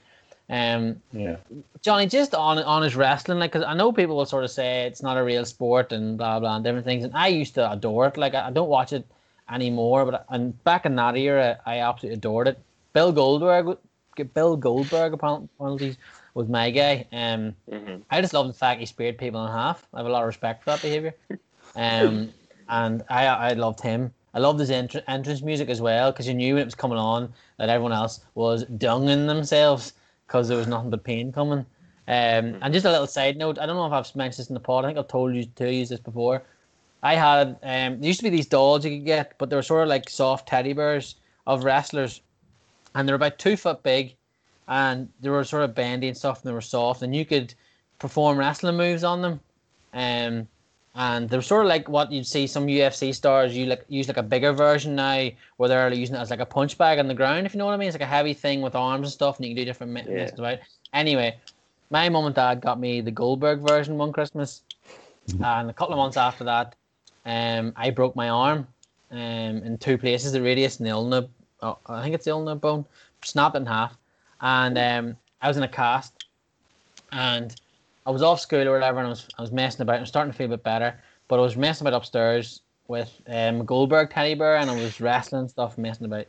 um, Yeah. Johnny, just on on his wrestling, like, because I know people will sort of say it's not a real sport and blah blah and different things, and I used to adore it. Like, I, I don't watch it anymore, but and back in that era, I absolutely adored it. Bill Goldberg, Bill Goldberg, apparently was my guy. Um, hmm I just love the fact he speared people in half. I have a lot of respect for that behavior. Um, and I I loved him. I loved his entr- entrance music as well because you knew when it was coming on that everyone else was dunging themselves because there was nothing but pain coming. Um, and just a little side note, I don't know if I've mentioned this in the pod. I think I've told you to use this before. I had um, there used to be these dolls you could get, but they were sort of like soft teddy bears of wrestlers, and they're about two foot big, and they were sort of bendy and stuff, and they were soft, and you could perform wrestling moves on them. Um, and they're sort of like what you'd see some UFC stars you like use like a bigger version now, where they're using it as like a punch bag on the ground, if you know what I mean. It's like a heavy thing with arms and stuff, and you can do different yeah. Methods about. Anyway, my mum and dad got me the Goldberg version one Christmas, and a couple of months after that, um, I broke my arm, um, in two places, the radius and the ulna. Oh, I think it's the ulna bone, snapped in half, and um, I was in a cast, and I was off school or whatever, and I was I was messing about. I'm starting to feel a bit better, but I was messing about upstairs with um, Goldberg teddy bear, and I was wrestling stuff, messing about.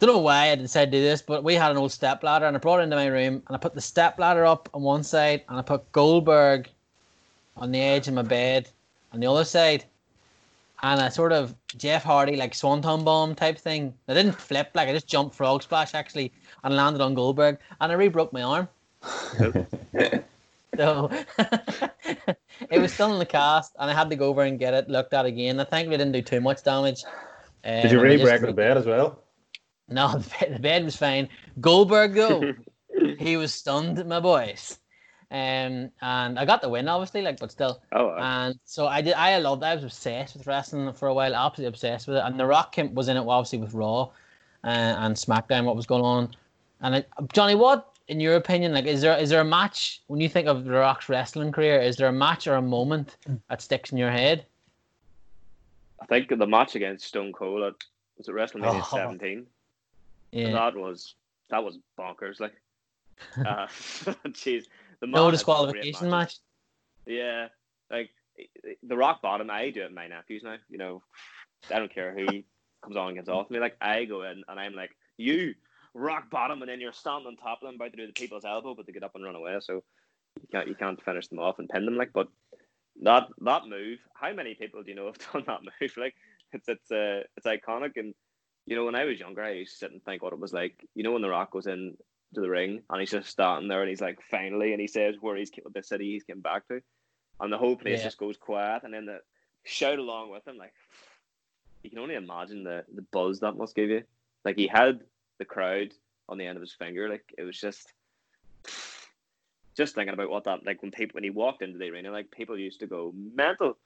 Don't know why I decided to do this, but we had an old step ladder, and I brought it into my room, and I put the step ladder up on one side, and I put Goldberg on the edge of my bed on the other side, and I sort of Jeff Hardy like swanton bomb type thing. I didn't flip like I just jumped frog splash actually, and landed on Goldberg, and I re-broke my arm. So it was still in the cast, and I had to go over and get it looked at again. I think we didn't do too much damage. Did you Um, really break the bed as well? No, the bed, the bed was fine. Goldberg though, he was stunned, my boys. Um, and I got the win, obviously, like, but still. Oh, wow. And so I did. I loved. That. I was obsessed with wrestling for a while. Absolutely obsessed with it. And The Rock came, was in it, obviously, with Raw uh, and SmackDown. What was going on? And I, Johnny, what in your opinion, like, is there is there a match when you think of The Rock's wrestling career? Is there a match or a moment that sticks in your head? I think the match against Stone Cold at was it WrestleMania Oh. 17. Yeah. That was that was bonkers. Like, uh, jeez, the no disqualification match. Yeah, like the rock bottom. I do it with my nephews now. You know, I don't care who comes on and gets off me. Like I go in and I'm like, you rock bottom, and then you're standing on top of them, about to do the people's elbow, but they get up and run away. So you can't you can't finish them off and pin them. Like, but that that move. How many people do you know have done that move? Like, it's it's uh, it's iconic. And you know, when I was younger, I used to sit and think what it was like. You know, when the Rock goes in to the ring and he's just standing there and he's like, finally, and he says where he's killed the city he's getting back to, and the whole place Yeah. just goes quiet, and then the shout along with him. Like, you can only imagine the the buzz that must give you. Like he had the crowd on the end of his finger. Like it was just. Just thinking about what that like when people when he walked into the arena, like people used to go mental.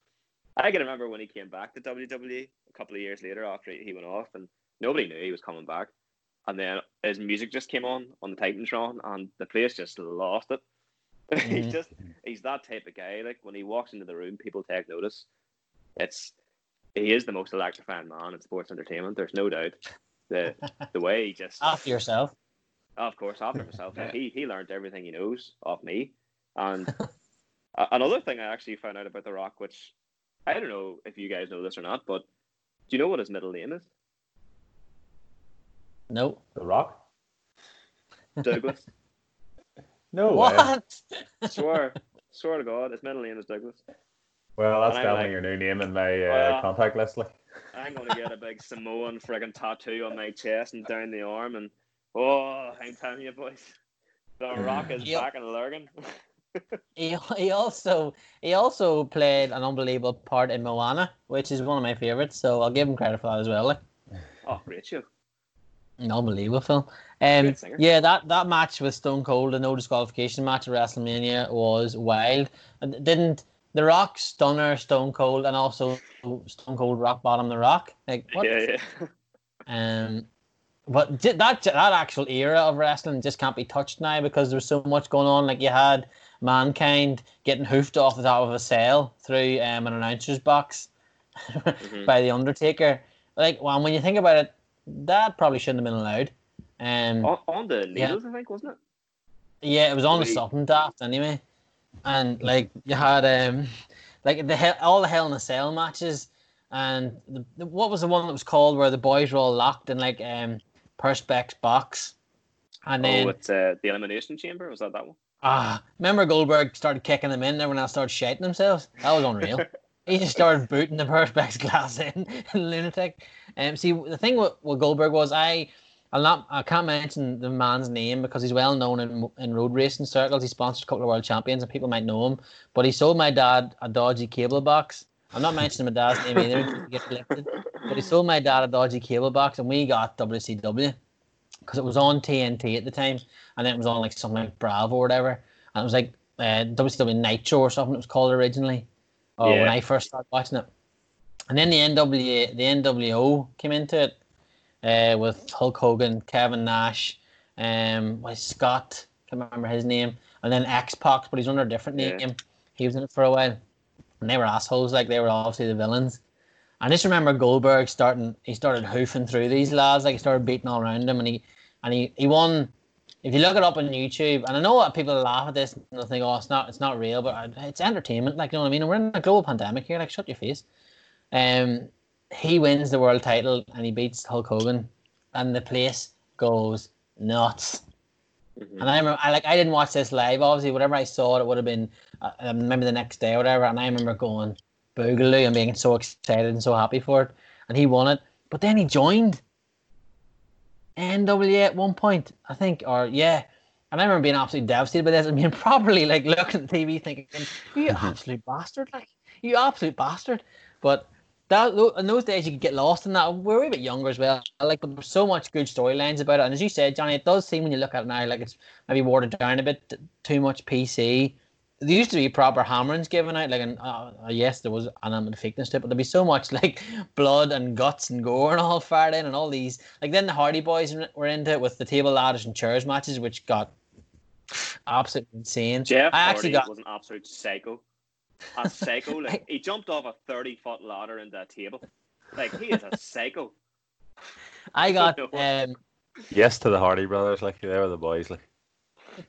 I can remember when he came back to WWE a couple of years later after he went off, and nobody knew he was coming back. And then his music just came on on the Titantron, and the place just lost it. he's Mhm. just he's that type of guy. Like when he walks into the room, people take notice. It's he is the most electrifying man in sports entertainment. There's no doubt. The the way he just After yourself. of course, after himself, like, he he learned everything he knows off me. And another thing I actually found out about The Rock, which I don't know if you guys know this or not, but do you know what his middle name is? No. The Rock? Douglas. No way. What? swear, swear to God, his middle name is Douglas. Well, that's definitely like- your new name in my uh, Well- contact list. Like. I'm gonna get a big Samoan friggin' tattoo on my chest and down the arm, and oh, I'm telling you, boys, The Rock is Yep. back in Lurgan. He, he also he also played an unbelievable part in Moana, which is one of my favorites. So I'll give him credit for that as well. Like, oh, great show. an unbelievable film. Um, yeah, that, that match with Stone Cold, the no disqualification match at WrestleMania, was wild. And Didn't The Rock stunner Stone Cold and also Stone Cold rock bottom The Rock? Like what? Yeah, yeah. Um, but that that actual era of wrestling just can't be touched now because there's so much going on. Like you had mankind getting hoofed off the top of a cell through um, an announcer's box mm-hmm. by the Undertaker. Like, well, when you think about it, that probably shouldn't have been allowed. Um, on, on the needles, yeah. I think, wasn't it? Yeah, it was on the something daft anyway. And like you had um, like the hell, all the Hell in a Cell matches, and the, the, what was the one that was called where the boys were all locked in like um Perspex box, and oh, then uh, the Elimination Chamber. Was that that one? Ah, remember Goldberg started kicking them in. there when I started shouting themselves. That was unreal. he just started booting the Perspex glass in, lunatic. Um, see, the thing with, with Goldberg was I, I'll not, I can't mention the man's name because he's well known in in road racing circles. He sponsored a couple of world champions, and people might know him. But he sold my dad a dodgy cable box. I'm not mentioning my dad's name either get. But he sold my dad a dodgy cable box, and we got WCW because it was on TNT at the time, and then it was on like something like Bravo or whatever, and it was like uh, WCW Nitro or something it was called originally, or yeah. when I first started watching it. And then the NWA, the NWO came into it uh, with Hulk Hogan, Kevin Nash, um, was Scott, can't remember his name, and then X Pac, but he's under a different yeah. name. He was in it for a while, and they were assholes. Like they were obviously the villains. I just remember Goldberg starting. He started hoofing through these lads. Like he started beating all around them, and he and he, he won. If you look it up on YouTube, and I know that people laugh at this and they'll think, "Oh, it's not, it's not real," but it's entertainment. Like you know what I mean? we're in a global pandemic here. Like, shut your face. Um, he wins the world title and he beats Hulk Hogan, and the place goes nuts. Mm-hmm. And I remember, I like, I didn't watch this live. Obviously, whatever I saw, it would have been uh, maybe the next day or whatever. And I remember going boogaloo and being so excited and so happy for it. And he won it, but then he joined NWA at one point, I think, or yeah. And I remember being absolutely devastated by this and being probably like looking at the TV thinking, "You mm-hmm. absolute bastard! Like you absolute bastard!" But that in those days you could get lost in that. We are a bit younger as well. Like, but there's so much good storylines about it. And as you said, Johnny, it does seem when you look at it now like it's maybe watered down a bit, too much PC there used to be proper hammerings given out, like, and uh, uh, yes, there was an element of fakeness to it, but there'd be so much like blood and guts and gore and all fired in, and all these. Like then the Hardy Boys were into it with the table ladders and chairs matches, which got absolutely insane. Jeff I actually Hardy got, was an absolute psycho. A psycho, like he jumped off a thirty foot ladder into a table. Like he is a psycho. I got um. Yes to the Hardy brothers, like they were the boys, like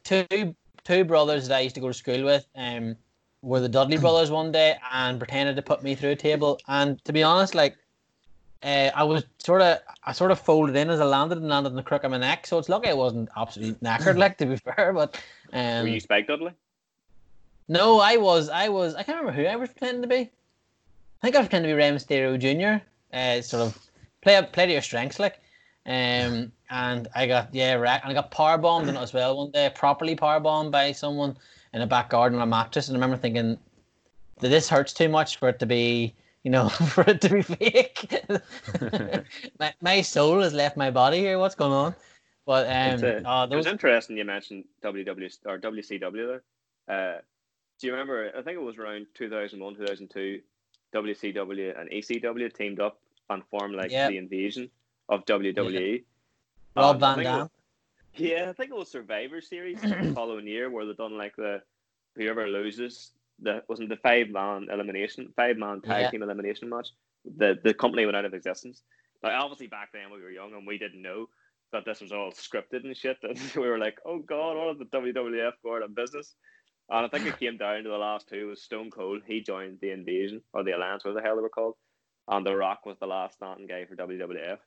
two two brothers that I used to go to school with um, were the Dudley brothers one day and pretended to put me through a table. And to be honest, like uh, I was sort of I sort of folded in as I landed and landed in the crook of my neck. So it's lucky I wasn't absolutely knackered, like to be fair. But um, were you Spike Dudley? No, I was. I was. I can't remember who I was pretending to be. I think I was pretending to be Rey Mysterio Jr. Uh, sort of play play to your strengths, like. Um, and I got yeah, and I got power bombed in it as well one day, properly power bombed by someone in a back garden on a mattress. And I remember thinking that this hurts too much for it to be, you know, for it to be fake. my, my soul has left my body here. What's going on? But um, a, uh, those... it was interesting you mentioned WW or WCW there. Uh, do you remember? I think it was around 2001, 2002. WCW and ECW teamed up and formed like yep. the Invasion of WWE. Yeah. Rob Van Dam. Yeah, I think it was Survivor Series following year where they done like the whoever loses the wasn't the five man elimination five man tag yeah. team elimination match. The the company went out of existence. Like obviously back then we were young and we didn't know that this was all scripted and shit. And we were like, oh god, all of the WWF going out of business? And I think it came down to the last two was Stone Cold. He joined the Invasion or the Alliance, what the hell they were called. And The Rock was the last standing guy for WWF.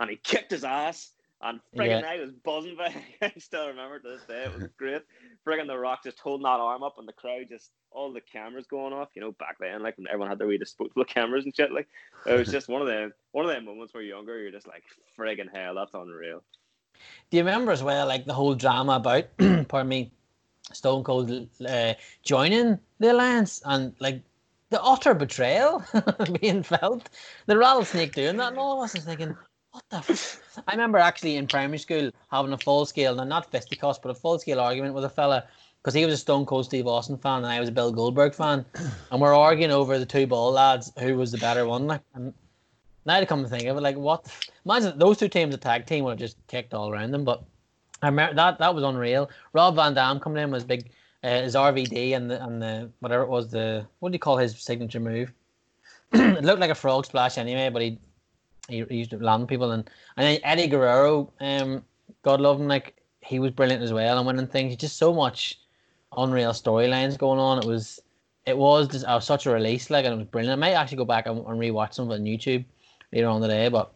And he kicked his ass and friggin' yeah. I was buzzing by I still remember to this day. It was great. friggin' the rock just holding that arm up and the crowd just all the cameras going off, you know, back then, like when everyone had their wee disposable cameras and shit. Like it was just one of them one of them moments where you're younger, you're just like, friggin' hell, that's unreal. Do you remember as well, like the whole drama about pardon me, Stone Cold uh, joining the alliance and like the utter betrayal being felt, the rattlesnake doing that, and all of us is thinking, what the? F-? I remember actually in primary school having a full scale, and not fisticuffs, but a full scale argument with a fella because he was a Stone Cold Steve Austin fan and I was a Bill Goldberg fan, and we're arguing over the two ball lads who was the better one. Like, and now to come to think of it, like what? Imagine those two teams, a tag team, would have just kicked all around them. But I remember that that was unreal. Rob Van Dam coming in was big. Uh, his RVD and the and the whatever it was the what do you call his signature move? it looked like a frog splash anyway, but he he, he used to land people and and then Eddie Guerrero, um, God love him, like he was brilliant as well and winning things. Just so much unreal storylines going on. It was it was just uh, such a release, like and it was brilliant. I might actually go back and, and rewatch some of it on YouTube later on today, but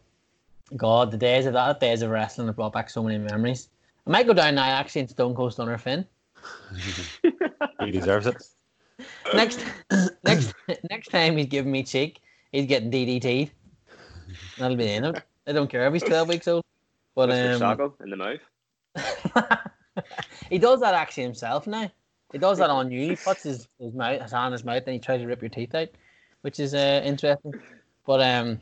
God, the days of that, the days of wrestling have brought back so many memories. I might go down now actually in Stone Cold Stunner Finn. he deserves it. Next, next, next time he's giving me cheek, he's getting DDT'd. That'll be in it. I don't care if he's twelve weeks old. But Mr. um, Shoggle in the mouth. he does that actually himself now. He does that on you. He puts his, his mouth, his hand in his mouth, and he tries to rip your teeth out, which is uh, interesting. But um,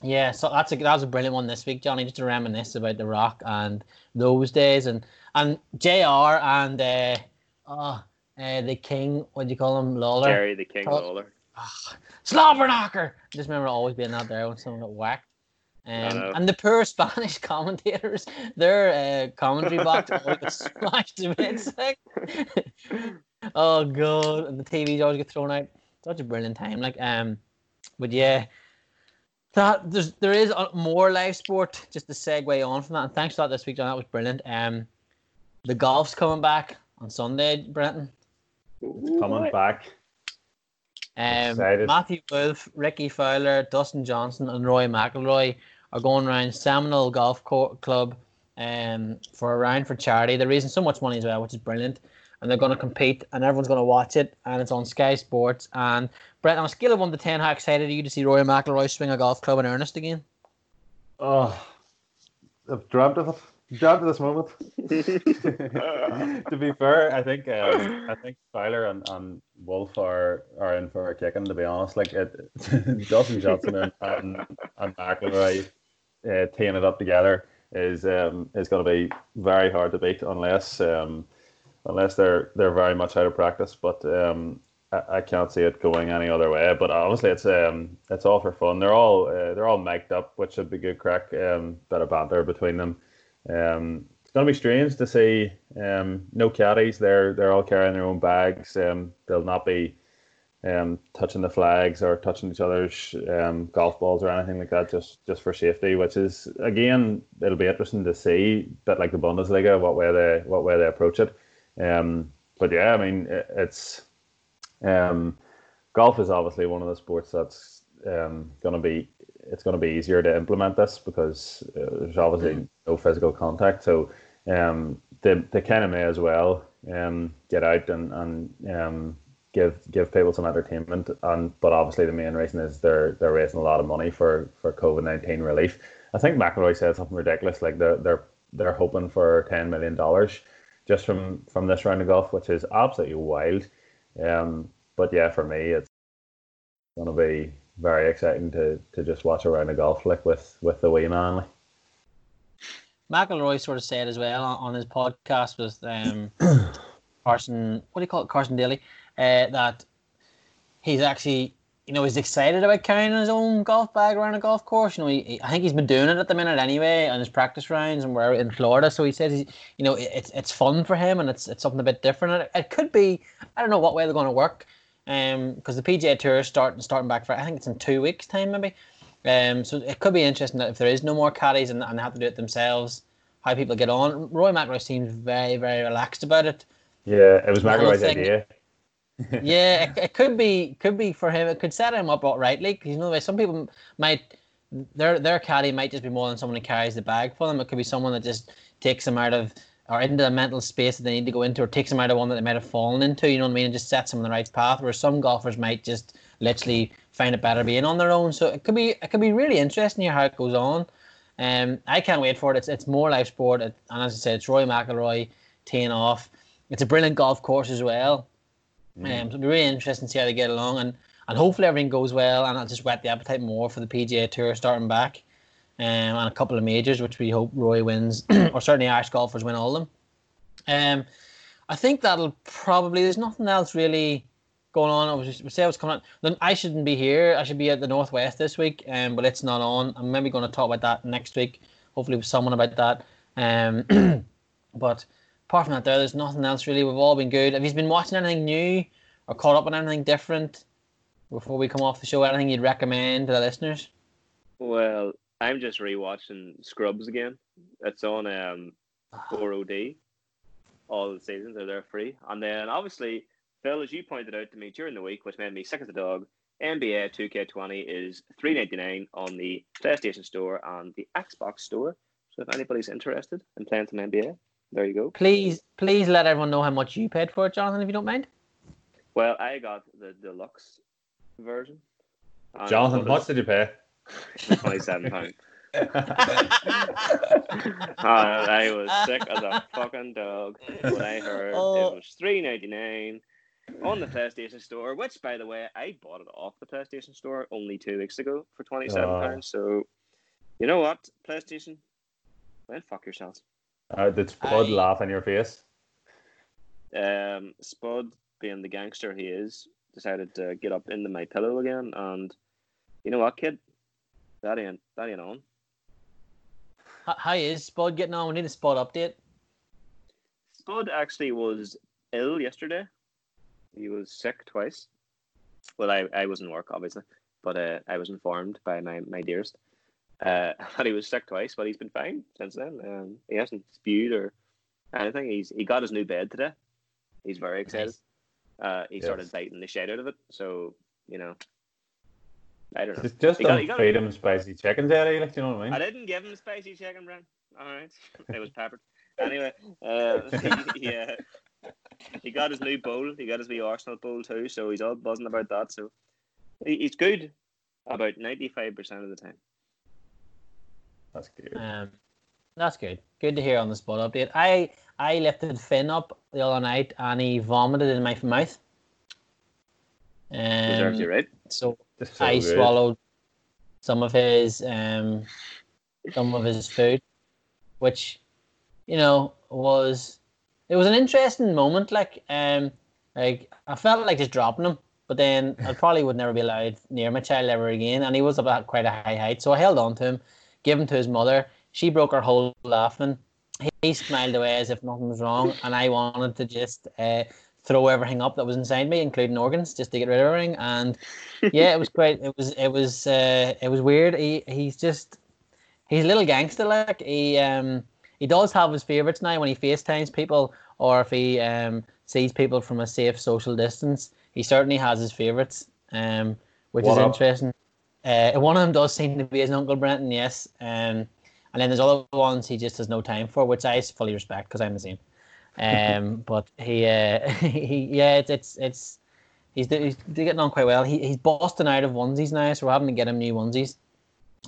yeah, so that's a that was a brilliant one this week, Johnny. Just to reminisce about the Rock and those days, and and JR and uh, oh, uh, the King. What do you call him, Lawler? Jerry the King Todd- Lawler. Ah, Slobber knocker. I just remember always being out there when someone got whacked. Um, and the poor Spanish commentators, their uh, commentary box always smashed to bits. Like, oh god, and the TVs always get thrown out. Such a brilliant time. Like, um, but yeah, that there's there is uh, more live sport. Just to segue on from that, and thanks for that this week, John. That was brilliant. Um, the golf's coming back on Sunday, Brenton. It's coming back. Um, Matthew Wolff, Rickie Fowler, Dustin Johnson, and Rory McIlroy are going around Seminole Golf Co- Club um, for a round for charity. They're raising so much money as well, which is brilliant. And they're going to compete, and everyone's going to watch it. And it's on Sky Sports. And Brett, on a scale of one to ten, how excited are you to see Rory McIlroy swing a golf club in earnest again? Oh, I've dreamt of it. Dreamt of this moment. to be fair, I think um, I think Fowler and, and Wolff are, are in for a kicking. To be honest, like it, Dustin Johnson and and, and McIlroy uh, teeing it up together is um, is going to be very hard to beat unless um, unless they're they're very much out of practice. But um, I, I can't see it going any other way. But obviously, it's um it's all for fun. They're all uh, they're all mic'd up, which should be good crack. Um, bit of banter between them. Um, it's to be strange to see um no caddies. They're they're all carrying their own bags. Um, they'll not be um touching the flags or touching each other's um golf balls or anything like that. Just just for safety, which is again it'll be interesting to see. but like the Bundesliga, what way they what way they approach it. Um, but yeah, I mean it's um, golf is obviously one of the sports that's um, going to be it's going to be easier to implement this because uh, there's obviously no physical contact. So um, they, they kind of may as well um, get out and, and um, give give people some entertainment. And but obviously the main reason is they're they're raising a lot of money for for COVID nineteen relief. I think McIlroy said something ridiculous like they're they're they're hoping for ten million dollars just from from this round of golf, which is absolutely wild. Um, but yeah, for me, it's going to be very exciting to, to just watch a round of golf like with with the wee man. like. McIlroy sort of said as well on, on his podcast with um, Carson, what do you call it, Carson Daly, uh, that he's actually, you know, he's excited about carrying his own golf bag around a golf course. You know, he, I think he's been doing it at the minute anyway on his practice rounds and we're in Florida. So he says, he's, you know, it- it's it's fun for him and it's it's something a bit different. And it, it could be, I don't know what way they're going to work, um, because the PGA Tour is starting starting back for I think it's in two weeks time maybe. Um, so it could be interesting that if there is no more caddies and, and they have to do it themselves, how people get on. Rory McIlroy seems very very relaxed about it. Yeah, it was The whole McIlroy's thing- idea. Yeah, it, it could be could be for him. It could set him up rightly because you know some people might their their caddy might just be more than someone who carries the bag for them. It could be someone that just takes them out of or into the mental space that they need to go into, or takes them out of one that they might have fallen into. You know what I mean? And just sets them on the right path. Where some golfers might just literally find it better being on their own. So it could be it could be really interesting here how it goes on. Um, I can't wait for it. It's it's more live sport, it, and as I said, it's Rory McIlroy teeing off. It's a brilliant golf course as well. Um, so it'll be really interesting to see how they get along, and, and hopefully everything goes well, and I'll just whet the appetite more for the PGA Tour starting back, um, and a couple of majors, which we hope Rory wins, or certainly Irish golfers win all of them. Um, I think that'll probably. There's nothing else really going on. I was just say I coming. Then I shouldn't be here. I should be at the northwest this week, um, but it's not on. I'm maybe going to talk about that next week. Hopefully, with someone about that. Um, but apart from that, there, there's nothing else really. We've all been good. Have you been watching anything new or caught up on anything different before we come off the show? Anything you'd recommend to the listeners? Well, I'm just rewatching Scrubs again. It's on um, 4OD. All the seasons are there free, and then obviously Phil, as you pointed out to me during the week, which made me sick as a dog, NBA 2K20 is three ninety nine on the PlayStation Store and the Xbox Store. So if anybody's interested in playing some NBA, there you go. Please, please let everyone know how much you paid for it, Jonathan, if you don't mind. Well, I got the deluxe version. Jonathan, what did you pay? Twenty seven pounds. I was sick as a fucking dog when I heard oh. it was three ninety nine on the PlayStation Store. Which, by the way, I bought it off the PlayStation Store only two weeks ago for twenty seven pounds. So, you know what, PlayStation, then fuck yourselves. Uh, did Spud I... laugh in your face? Um, Spud, being the gangster he is, decided to get up into my pillow again, and you know what, kid, that ain't that ain't on. How is Spud getting on? We need a Spud update. Spud actually was ill yesterday. He was sick twice. Well, I, I was in work, obviously, but uh, I was informed by my, my dearest uh, that he was sick twice, but he's been fine since then. Um, he hasn't spewed or anything. He's He got his new bed today. He's very excited. Uh, he yes. started biting the shit out of it. So, you know, I don't know. Just, just don't got, feed him spicy chicken, Daddy. Like, you know what I mean? I didn't give him spicy chicken, Brent. All right, it was peppered. Anyway, uh, yeah, he got his new bowl. He got his new Arsenal bowl too, so he's all buzzing about that. So he's good about ninety five percent of the time. That's good. Um, that's good. Good to hear on the spot update. I I lifted Finn up the other night and he vomited in my mouth. Um, Deserves you right. So so I good. swallowed some of his um, some of his food, which you know was it was an interesting moment. Like um, like I felt like just dropping him, but then I probably would never be allowed near my child ever again. And he was about quite a high height, so I held on to him, gave him to his mother. She broke her whole laughing. He smiled away as if nothing was wrong, and I wanted to just uh, throw everything up that was inside me, including organs, just to get rid of everything. And yeah, it was quite. It was it was uh, it was weird. He he's just he's a little gangster like he um he does have his favorites now when he FaceTimes people or if he um sees people from a safe social distance. He certainly has his favorites, um, which what is up? interesting. Uh, one of them does seem to be his uncle Brenton, yes. Um, and then there's other ones he just has no time for, which I fully respect because I'm the same. Um, but he, uh, he, yeah, it's it's it's he's, he's getting on quite well. He, he's busting out of onesies now, so we're having to get him new onesies,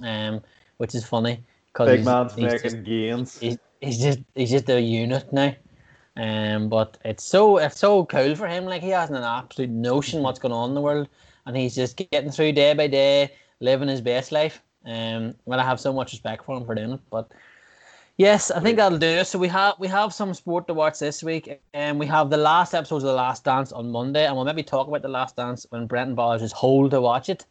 um, which is funny because big he's, man's he's making just, gains. He's, he's just he's just a unit now. Um, but it's so it's so cool for him. Like he hasn't an absolute notion what's going on in the world, and he's just getting through day by day, living his best life. Um, well, I have so much respect for him for doing it. But Yes, I think that'll do it. So we have we have some sport to watch this week, and we have the last episodes of the Last Dance on Monday, and we'll maybe talk about the Last Dance when Brenton Ballers is whole to watch it.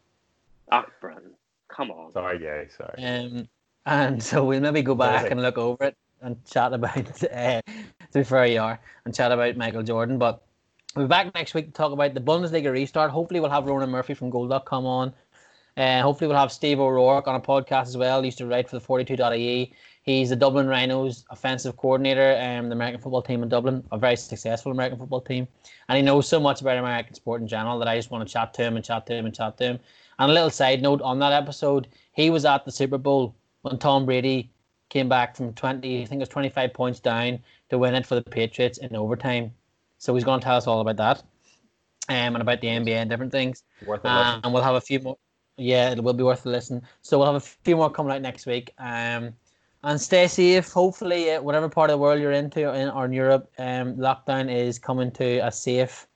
Ah, Brenton, come on. Sorry, yeah, sorry. Um, and so we'll maybe go back and look over it and chat about uh, to be fair you are and chat about Michael Jordan. But we'll be back next week to talk about the Bundesliga restart. Hopefully, we'll have Ronan Murphy from Goal.com on. Uh, hopefully, we'll have Steve O'Rourke on a podcast as well. He used to write for the 42.ie. He's the Dublin Rhinos offensive coordinator, um, the American football team in Dublin, a very successful American football team. And he knows so much about American sport in general that I just want to chat to him and chat to him and chat to him. And a little side note on that episode, he was at the Super Bowl when Tom Brady came back from 20, I think it was 25 points down to win it for the Patriots in overtime. So he's going to tell us all about that um, and about the NBA and different things. Worth um, and we'll have a few more. Yeah, it will be worth a listen. So we'll have a few more coming out next week. Um, and stay safe. Hopefully, uh, whatever part of the world you're into or in, or in Europe, um, lockdown is coming to a safe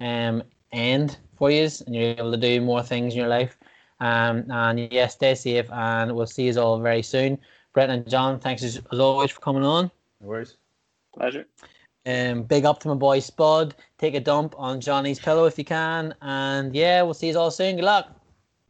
um, end for you, and you're able to do more things in your life. Um, and yes, yeah, stay safe, and we'll see you all very soon. Brett and John, thanks as always for coming on. No worries. Pleasure. Um, big up to my boy Spud. Take a dump on Johnny's pillow if you can. And yeah, we'll see you all soon. Good luck.